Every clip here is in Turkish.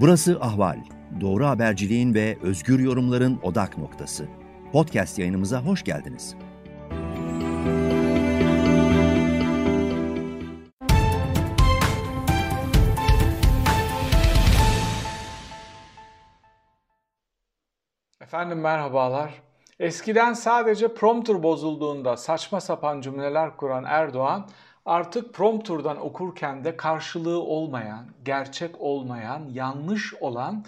Burası Ahval. Doğru haberciliğin ve özgür yorumların odak noktası. Podcast yayınımıza hoş geldiniz. Efendim merhabalar. Eskiden sadece prompter bozulduğunda saçma sapan cümleler kuran Erdoğan artık prompturdan okurken de karşılığı olmayan, gerçek olmayan, yanlış olan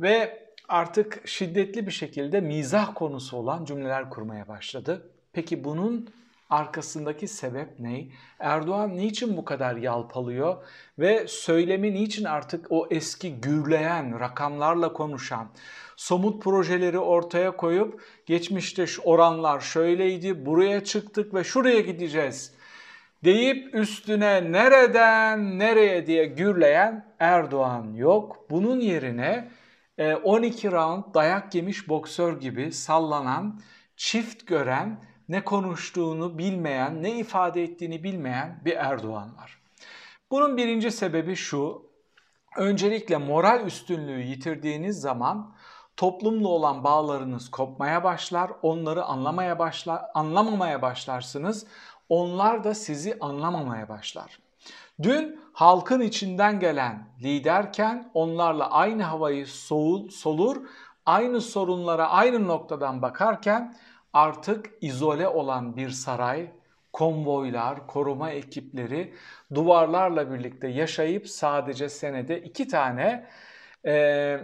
ve artık şiddetli bir şekilde mizah konusu olan cümleler kurmaya başladı. Peki bunun arkasındaki sebep ne? Erdoğan niçin bu kadar yalpalıyor ve söylemi niçin artık o eski gürleyen, rakamlarla konuşan, somut projeleri ortaya koyup geçmişte şu oranlar şöyleydi, buraya çıktık ve şuraya gideceğiz deyip üstüne nereden nereye diye gürleyen Erdoğan yok. Bunun yerine 12 e, round dayak yemiş boksör gibi sallanan, çift gören, ne konuştuğunu bilmeyen, ne ifade ettiğini bilmeyen bir Erdoğan var. Bunun birinci sebebi şu, öncelikle moral üstünlüğü yitirdiğiniz zaman toplumla olan bağlarınız kopmaya başlar, onları anlamaya başlar, anlamamaya başlarsınız. Onlar da sizi anlamamaya başlar. Dün halkın içinden gelen liderken onlarla aynı havayı soğul, solur, aynı sorunlara aynı noktadan bakarken artık izole olan bir saray, konvoylar, koruma ekipleri duvarlarla birlikte yaşayıp sadece senede iki tane e,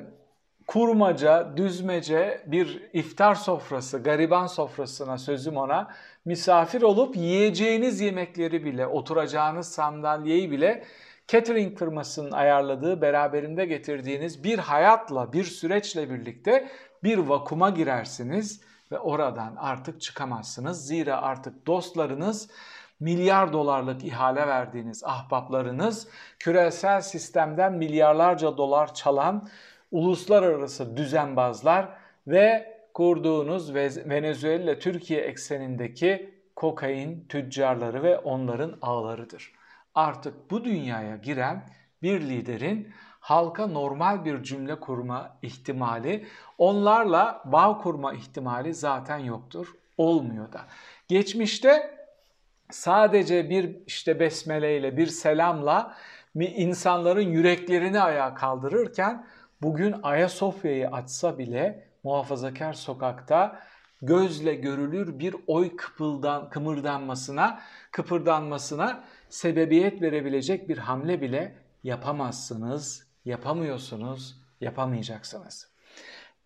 kurmaca, düzmece bir iftar sofrası, gariban sofrasına sözüm ona misafir olup yiyeceğiniz yemekleri bile, oturacağınız sandalyeyi bile catering firmasının ayarladığı, beraberinde getirdiğiniz bir hayatla, bir süreçle birlikte bir vakuma girersiniz ve oradan artık çıkamazsınız. Zira artık dostlarınız milyar dolarlık ihale verdiğiniz ahbaplarınız küresel sistemden milyarlarca dolar çalan uluslararası düzenbazlar ve kurduğunuz Venezuela Türkiye eksenindeki kokain tüccarları ve onların ağlarıdır. Artık bu dünyaya giren bir liderin halka normal bir cümle kurma ihtimali, onlarla bağ kurma ihtimali zaten yoktur. Olmuyor da. Geçmişte sadece bir işte besmeleyle, bir selamla insanların yüreklerini ayağa kaldırırken bugün Ayasofya'yı açsa bile muhafazakar sokakta gözle görülür bir oy kıpıldan, kımırdanmasına, kıpırdanmasına sebebiyet verebilecek bir hamle bile yapamazsınız, yapamıyorsunuz, yapamayacaksınız.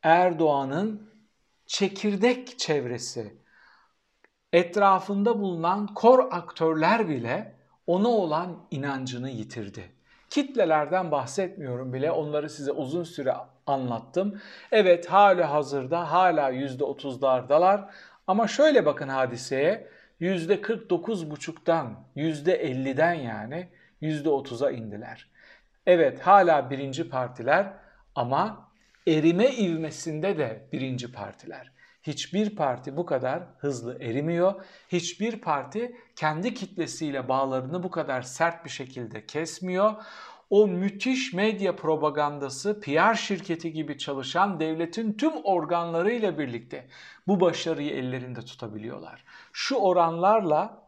Erdoğan'ın çekirdek çevresi, etrafında bulunan kor aktörler bile ona olan inancını yitirdi. Kitlelerden bahsetmiyorum bile onları size uzun süre anlattım. Evet hala hazırda hala %30'lardalar ama şöyle bakın hadiseye %49,5'tan %50'den yani %30'a indiler. Evet hala birinci partiler ama erime ivmesinde de birinci partiler. Hiçbir parti bu kadar hızlı erimiyor. Hiçbir parti kendi kitlesiyle bağlarını bu kadar sert bir şekilde kesmiyor. O müthiş medya propagandası PR şirketi gibi çalışan devletin tüm organlarıyla birlikte bu başarıyı ellerinde tutabiliyorlar. Şu oranlarla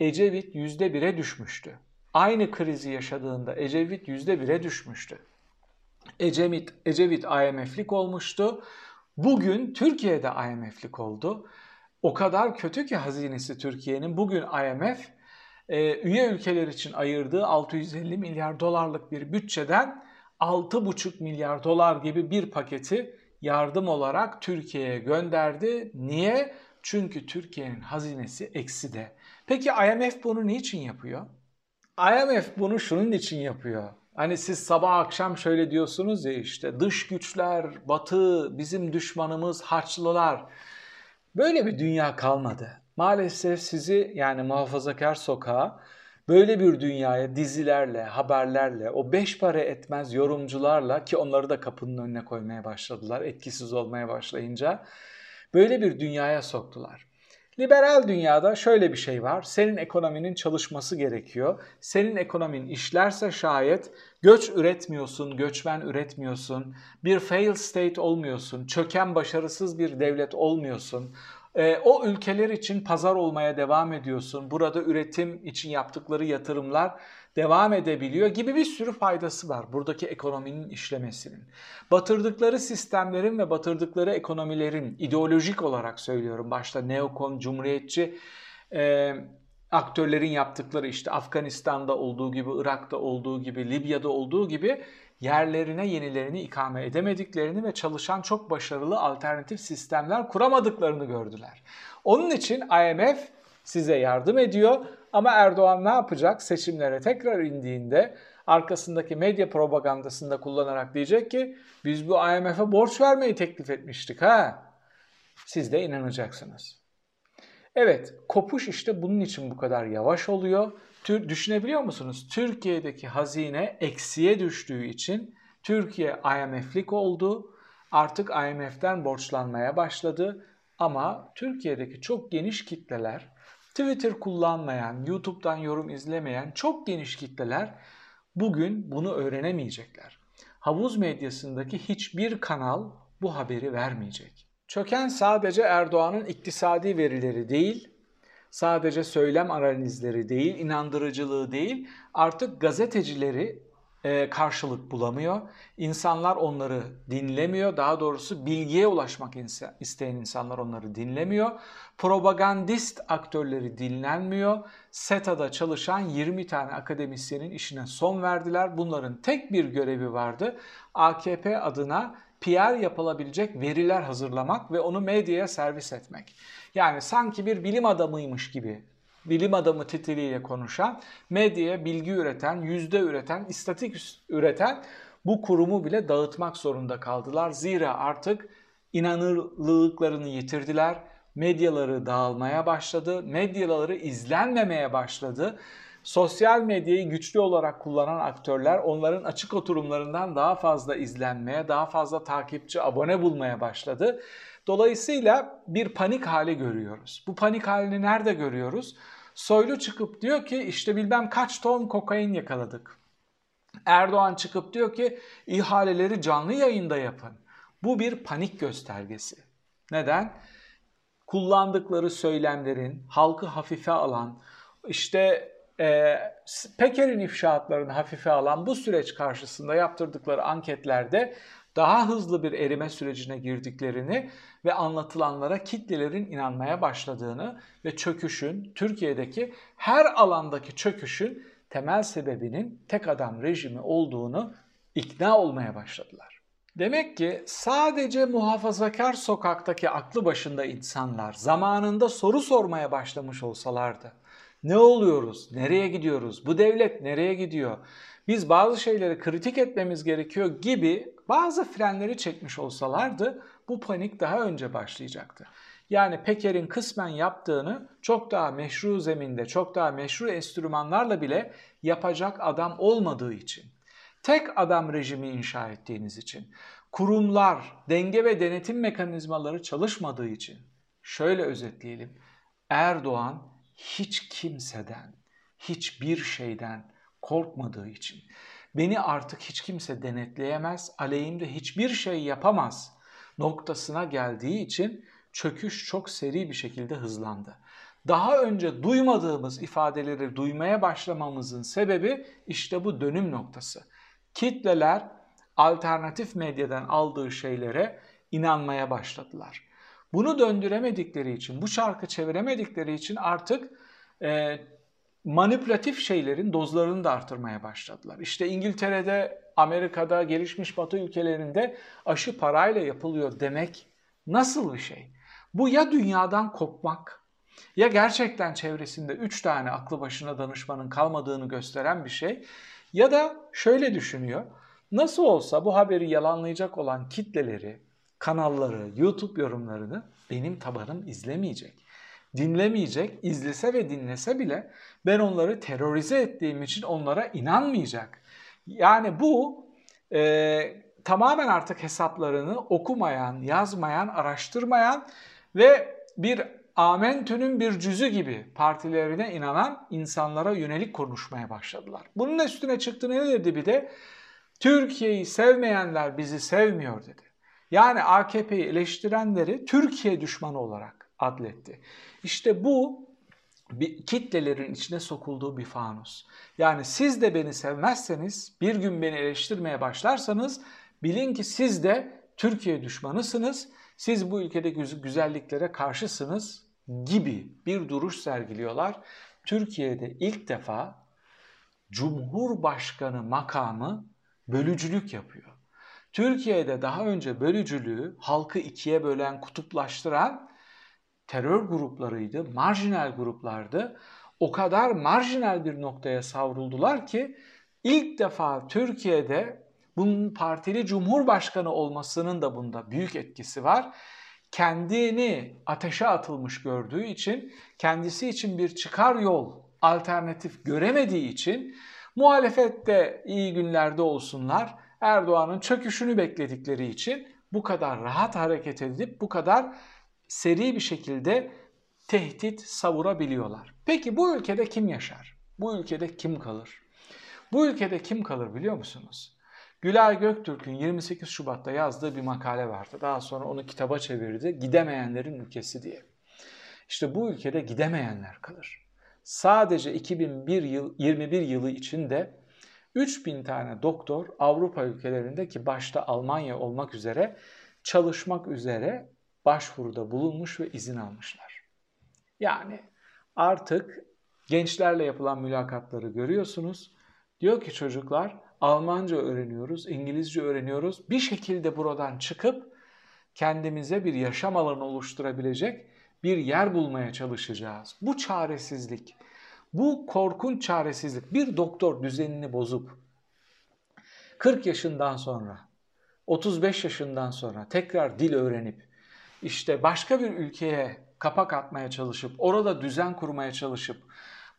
Ecevit %1'e düşmüştü. Aynı krizi yaşadığında Ecevit %1'e düşmüştü. Ecevit, Ecevit IMF'lik olmuştu. Bugün Türkiye'de IMF'lik oldu. O kadar kötü ki hazinesi Türkiye'nin bugün IMF e, üye ülkeler için ayırdığı 650 milyar dolarlık bir bütçeden 6,5 milyar dolar gibi bir paketi yardım olarak Türkiye'ye gönderdi. Niye? Çünkü Türkiye'nin hazinesi ekside. Peki IMF bunu niçin yapıyor? IMF bunu şunun için yapıyor. Hani siz sabah akşam şöyle diyorsunuz ya işte dış güçler, batı, bizim düşmanımız Haçlılar. Böyle bir dünya kalmadı. Maalesef sizi yani muhafazakar sokağa böyle bir dünyaya dizilerle, haberlerle, o beş para etmez yorumcularla ki onları da kapının önüne koymaya başladılar etkisiz olmaya başlayınca böyle bir dünyaya soktular. Liberal dünyada şöyle bir şey var. Senin ekonominin çalışması gerekiyor. Senin ekonomin işlerse şayet göç üretmiyorsun, göçmen üretmiyorsun, bir fail state olmuyorsun, çöken başarısız bir devlet olmuyorsun. E, o ülkeler için pazar olmaya devam ediyorsun. Burada üretim için yaptıkları yatırımlar devam edebiliyor gibi bir sürü faydası var buradaki ekonominin işlemesinin. Batırdıkları sistemlerin ve batırdıkları ekonomilerin ideolojik olarak söylüyorum başta neokon, cumhuriyetçi e, aktörlerin yaptıkları işte Afganistan'da olduğu gibi, Irak'ta olduğu gibi, Libya'da olduğu gibi yerlerine yenilerini ikame edemediklerini ve çalışan çok başarılı alternatif sistemler kuramadıklarını gördüler. Onun için IMF size yardım ediyor ama Erdoğan ne yapacak? Seçimlere tekrar indiğinde arkasındaki medya propagandasında kullanarak diyecek ki biz bu IMF'e borç vermeyi teklif etmiştik ha. Siz de inanacaksınız. Evet, kopuş işte bunun için bu kadar yavaş oluyor. Tür, düşünebiliyor musunuz? Türkiye'deki hazine eksiye düştüğü için Türkiye IMF'lik oldu. Artık IMF'den borçlanmaya başladı. Ama Türkiye'deki çok geniş kitleler, Twitter kullanmayan, YouTube'dan yorum izlemeyen çok geniş kitleler bugün bunu öğrenemeyecekler. Havuz medyasındaki hiçbir kanal bu haberi vermeyecek. Çöken sadece Erdoğan'ın iktisadi verileri değil, sadece söylem analizleri değil, inandırıcılığı değil, artık gazetecileri e, karşılık bulamıyor. İnsanlar onları dinlemiyor. Daha doğrusu bilgiye ulaşmak isteyen insanlar onları dinlemiyor. Propagandist aktörleri dinlenmiyor. SETA'da çalışan 20 tane akademisyenin işine son verdiler. Bunların tek bir görevi vardı. AKP adına PR yapılabilecek veriler hazırlamak ve onu medyaya servis etmek. Yani sanki bir bilim adamıymış gibi bilim adamı titiliyle konuşan, medyaya bilgi üreten, yüzde üreten, istatik üreten bu kurumu bile dağıtmak zorunda kaldılar. Zira artık inanırlılıklarını yitirdiler. Medyaları dağılmaya başladı. Medyaları izlenmemeye başladı. Sosyal medyayı güçlü olarak kullanan aktörler onların açık oturumlarından daha fazla izlenmeye, daha fazla takipçi, abone bulmaya başladı. Dolayısıyla bir panik hali görüyoruz. Bu panik halini nerede görüyoruz? Soylu çıkıp diyor ki işte bilmem kaç ton kokain yakaladık. Erdoğan çıkıp diyor ki ihaleleri canlı yayında yapın. Bu bir panik göstergesi. Neden? Kullandıkları söylemlerin halkı hafife alan, işte e, Peker'in ifşaatlarını hafife alan bu süreç karşısında yaptırdıkları anketlerde daha hızlı bir erime sürecine girdiklerini ve anlatılanlara kitlelerin inanmaya başladığını ve çöküşün, Türkiye'deki her alandaki çöküşün temel sebebinin tek adam rejimi olduğunu ikna olmaya başladılar. Demek ki sadece muhafazakar sokaktaki aklı başında insanlar zamanında soru sormaya başlamış olsalardı, ne oluyoruz, nereye gidiyoruz, bu devlet nereye gidiyor, biz bazı şeyleri kritik etmemiz gerekiyor gibi bazı frenleri çekmiş olsalardı bu panik daha önce başlayacaktı. Yani Peker'in kısmen yaptığını çok daha meşru zeminde, çok daha meşru enstrümanlarla bile yapacak adam olmadığı için. Tek adam rejimi inşa ettiğiniz için, kurumlar, denge ve denetim mekanizmaları çalışmadığı için şöyle özetleyelim. Erdoğan hiç kimseden, hiçbir şeyden korkmadığı için beni artık hiç kimse denetleyemez, aleyhimde hiçbir şey yapamaz noktasına geldiği için çöküş çok seri bir şekilde hızlandı. Daha önce duymadığımız ifadeleri duymaya başlamamızın sebebi işte bu dönüm noktası. Kitleler alternatif medyadan aldığı şeylere inanmaya başladılar. Bunu döndüremedikleri için, bu şarkı çeviremedikleri için artık e, manipülatif şeylerin dozlarını da artırmaya başladılar. İşte İngiltere'de, Amerika'da, gelişmiş batı ülkelerinde aşı parayla yapılıyor demek nasıl bir şey? Bu ya dünyadan kopmak ya gerçekten çevresinde 3 tane aklı başına danışmanın kalmadığını gösteren bir şey ya da şöyle düşünüyor. Nasıl olsa bu haberi yalanlayacak olan kitleleri, kanalları, YouTube yorumlarını benim tabanım izlemeyecek dinlemeyecek, izlese ve dinlese bile ben onları terörize ettiğim için onlara inanmayacak. Yani bu e, tamamen artık hesaplarını okumayan, yazmayan, araştırmayan ve bir Amentü'nün bir cüzü gibi partilerine inanan insanlara yönelik konuşmaya başladılar. Bunun üstüne çıktı ne dedi bir de? Türkiye'yi sevmeyenler bizi sevmiyor dedi. Yani AKP'yi eleştirenleri Türkiye düşmanı olarak adletti. İşte bu bir kitlelerin içine sokulduğu bir fanus. Yani siz de beni sevmezseniz, bir gün beni eleştirmeye başlarsanız bilin ki siz de Türkiye düşmanısınız. Siz bu ülkede güzelliklere karşısınız gibi bir duruş sergiliyorlar. Türkiye'de ilk defa Cumhurbaşkanı makamı bölücülük yapıyor. Türkiye'de daha önce bölücülüğü halkı ikiye bölen, kutuplaştıran terör gruplarıydı, marjinal gruplardı. O kadar marjinal bir noktaya savruldular ki ilk defa Türkiye'de bunun partili cumhurbaşkanı olmasının da bunda büyük etkisi var. Kendini ateşe atılmış gördüğü için, kendisi için bir çıkar yol, alternatif göremediği için muhalefette iyi günlerde olsunlar, Erdoğan'ın çöküşünü bekledikleri için bu kadar rahat hareket edip bu kadar seri bir şekilde tehdit savurabiliyorlar. Peki bu ülkede kim yaşar? Bu ülkede kim kalır? Bu ülkede kim kalır biliyor musunuz? Gülay Göktürk'ün 28 Şubat'ta yazdığı bir makale vardı. Daha sonra onu kitaba çevirdi. Gidemeyenlerin ülkesi diye. İşte bu ülkede gidemeyenler kalır. Sadece 2001 yıl 21 yılı içinde 3000 tane doktor Avrupa ülkelerinde ki başta Almanya olmak üzere çalışmak üzere başvuruda bulunmuş ve izin almışlar. Yani artık gençlerle yapılan mülakatları görüyorsunuz. Diyor ki çocuklar Almanca öğreniyoruz, İngilizce öğreniyoruz. Bir şekilde buradan çıkıp kendimize bir yaşam alanı oluşturabilecek bir yer bulmaya çalışacağız. Bu çaresizlik, bu korkunç çaresizlik bir doktor düzenini bozup 40 yaşından sonra, 35 yaşından sonra tekrar dil öğrenip işte başka bir ülkeye kapak atmaya çalışıp orada düzen kurmaya çalışıp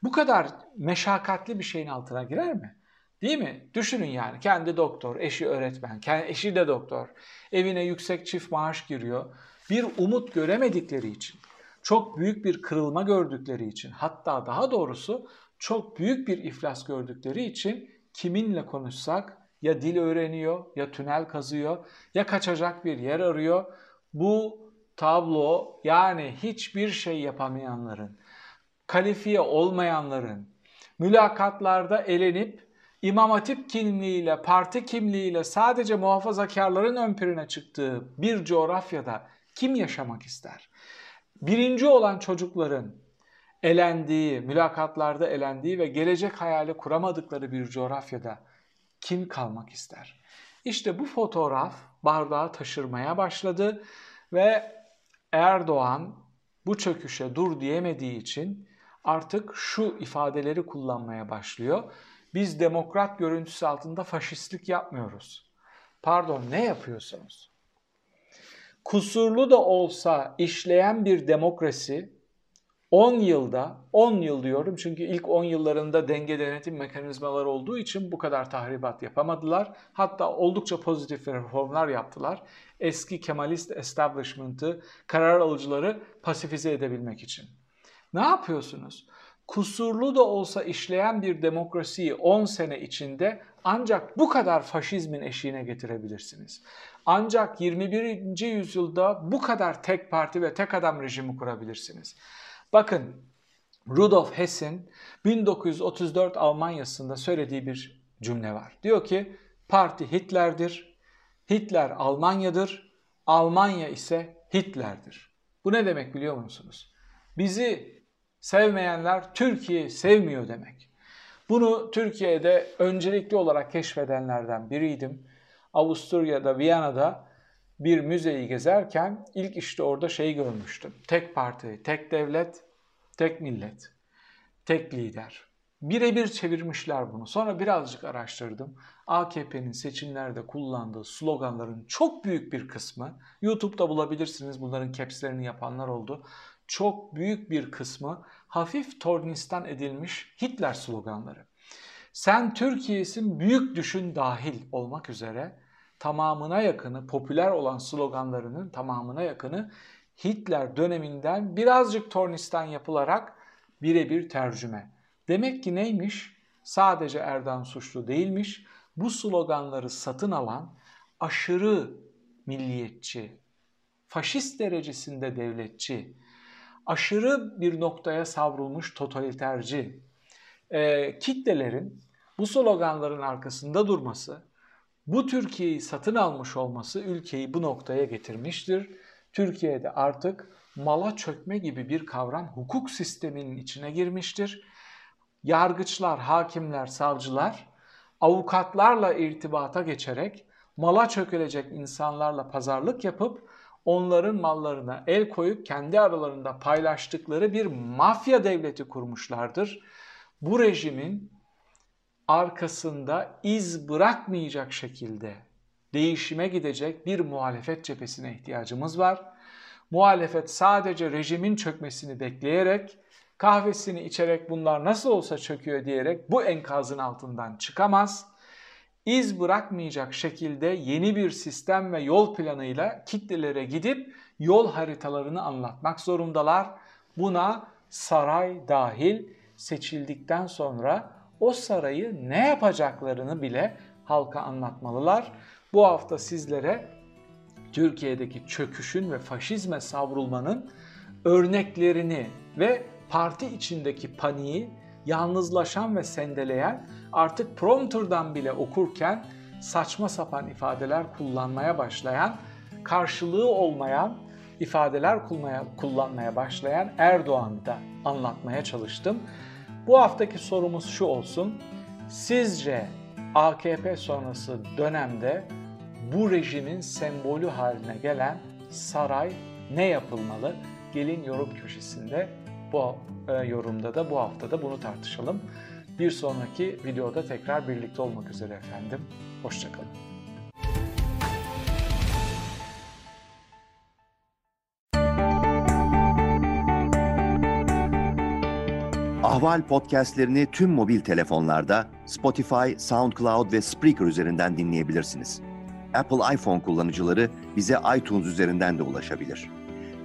bu kadar meşakkatli bir şeyin altına girer mi? Değil mi? Düşünün yani kendi doktor, eşi öğretmen, eşi de doktor, evine yüksek çift maaş giriyor. Bir umut göremedikleri için, çok büyük bir kırılma gördükleri için, hatta daha doğrusu çok büyük bir iflas gördükleri için kiminle konuşsak ya dil öğreniyor, ya tünel kazıyor, ya kaçacak bir yer arıyor. Bu tablo yani hiçbir şey yapamayanların, kalifiye olmayanların, mülakatlarda elenip İmam Hatip kimliğiyle, parti kimliğiyle sadece muhafazakarların ön çıktığı bir coğrafyada kim yaşamak ister? Birinci olan çocukların elendiği, mülakatlarda elendiği ve gelecek hayali kuramadıkları bir coğrafyada kim kalmak ister? İşte bu fotoğraf bardağı taşırmaya başladı ve Erdoğan bu çöküşe dur diyemediği için artık şu ifadeleri kullanmaya başlıyor. Biz demokrat görüntüsü altında faşistlik yapmıyoruz. Pardon ne yapıyorsunuz? Kusurlu da olsa işleyen bir demokrasi 10 yılda, 10 yıl diyorum çünkü ilk 10 yıllarında denge denetim mekanizmaları olduğu için bu kadar tahribat yapamadılar. Hatta oldukça pozitif reformlar yaptılar. Eski Kemalist establishment'ı, karar alıcıları pasifize edebilmek için. Ne yapıyorsunuz? Kusurlu da olsa işleyen bir demokrasiyi 10 sene içinde ancak bu kadar faşizmin eşiğine getirebilirsiniz. Ancak 21. yüzyılda bu kadar tek parti ve tek adam rejimi kurabilirsiniz. Bakın Rudolf Hess'in 1934 Almanya'sında söylediği bir cümle var. Diyor ki parti Hitler'dir, Hitler Almanya'dır, Almanya ise Hitler'dir. Bu ne demek biliyor musunuz? Bizi sevmeyenler Türkiye sevmiyor demek. Bunu Türkiye'de öncelikli olarak keşfedenlerden biriydim. Avusturya'da, Viyana'da bir müzeyi gezerken ilk işte orada şey görmüştüm. Tek parti, tek devlet, tek millet, tek lider. Birebir çevirmişler bunu. Sonra birazcık araştırdım. AKP'nin seçimlerde kullandığı sloganların çok büyük bir kısmı, YouTube'da bulabilirsiniz bunların capslerini yapanlar oldu. Çok büyük bir kısmı hafif tornistan edilmiş Hitler sloganları. Sen Türkiye'sin büyük düşün dahil olmak üzere tamamına yakını, popüler olan sloganlarının tamamına yakını Hitler döneminden birazcık tornistan yapılarak birebir tercüme. Demek ki neymiş? Sadece Erdoğan suçlu değilmiş. Bu sloganları satın alan aşırı milliyetçi, faşist derecesinde devletçi, aşırı bir noktaya savrulmuş totaliterci e, kitlelerin bu sloganların arkasında durması, bu Türkiye'yi satın almış olması ülkeyi bu noktaya getirmiştir. Türkiye'de artık mala çökme gibi bir kavram hukuk sisteminin içine girmiştir. Yargıçlar, hakimler, savcılar avukatlarla irtibata geçerek mala çökülecek insanlarla pazarlık yapıp onların mallarına el koyup kendi aralarında paylaştıkları bir mafya devleti kurmuşlardır. Bu rejimin arkasında iz bırakmayacak şekilde değişime gidecek bir muhalefet cephesine ihtiyacımız var. Muhalefet sadece rejimin çökmesini bekleyerek, kahvesini içerek bunlar nasıl olsa çöküyor diyerek bu enkazın altından çıkamaz. İz bırakmayacak şekilde yeni bir sistem ve yol planıyla kitlelere gidip yol haritalarını anlatmak zorundalar. Buna saray dahil seçildikten sonra o sarayı ne yapacaklarını bile halka anlatmalılar. Bu hafta sizlere Türkiye'deki çöküşün ve faşizme savrulmanın örneklerini ve parti içindeki paniği yalnızlaşan ve sendeleyen artık prompterdan bile okurken saçma sapan ifadeler kullanmaya başlayan, karşılığı olmayan ifadeler kullanmaya başlayan Erdoğan'ı da anlatmaya çalıştım. Bu haftaki sorumuz şu olsun. Sizce AKP sonrası dönemde bu rejimin sembolü haline gelen saray ne yapılmalı? Gelin yorum köşesinde bu e, yorumda da bu hafta da bunu tartışalım. Bir sonraki videoda tekrar birlikte olmak üzere efendim. Hoşçakalın. Ahval podcastlerini tüm mobil telefonlarda Spotify, SoundCloud ve Spreaker üzerinden dinleyebilirsiniz. Apple iPhone kullanıcıları bize iTunes üzerinden de ulaşabilir.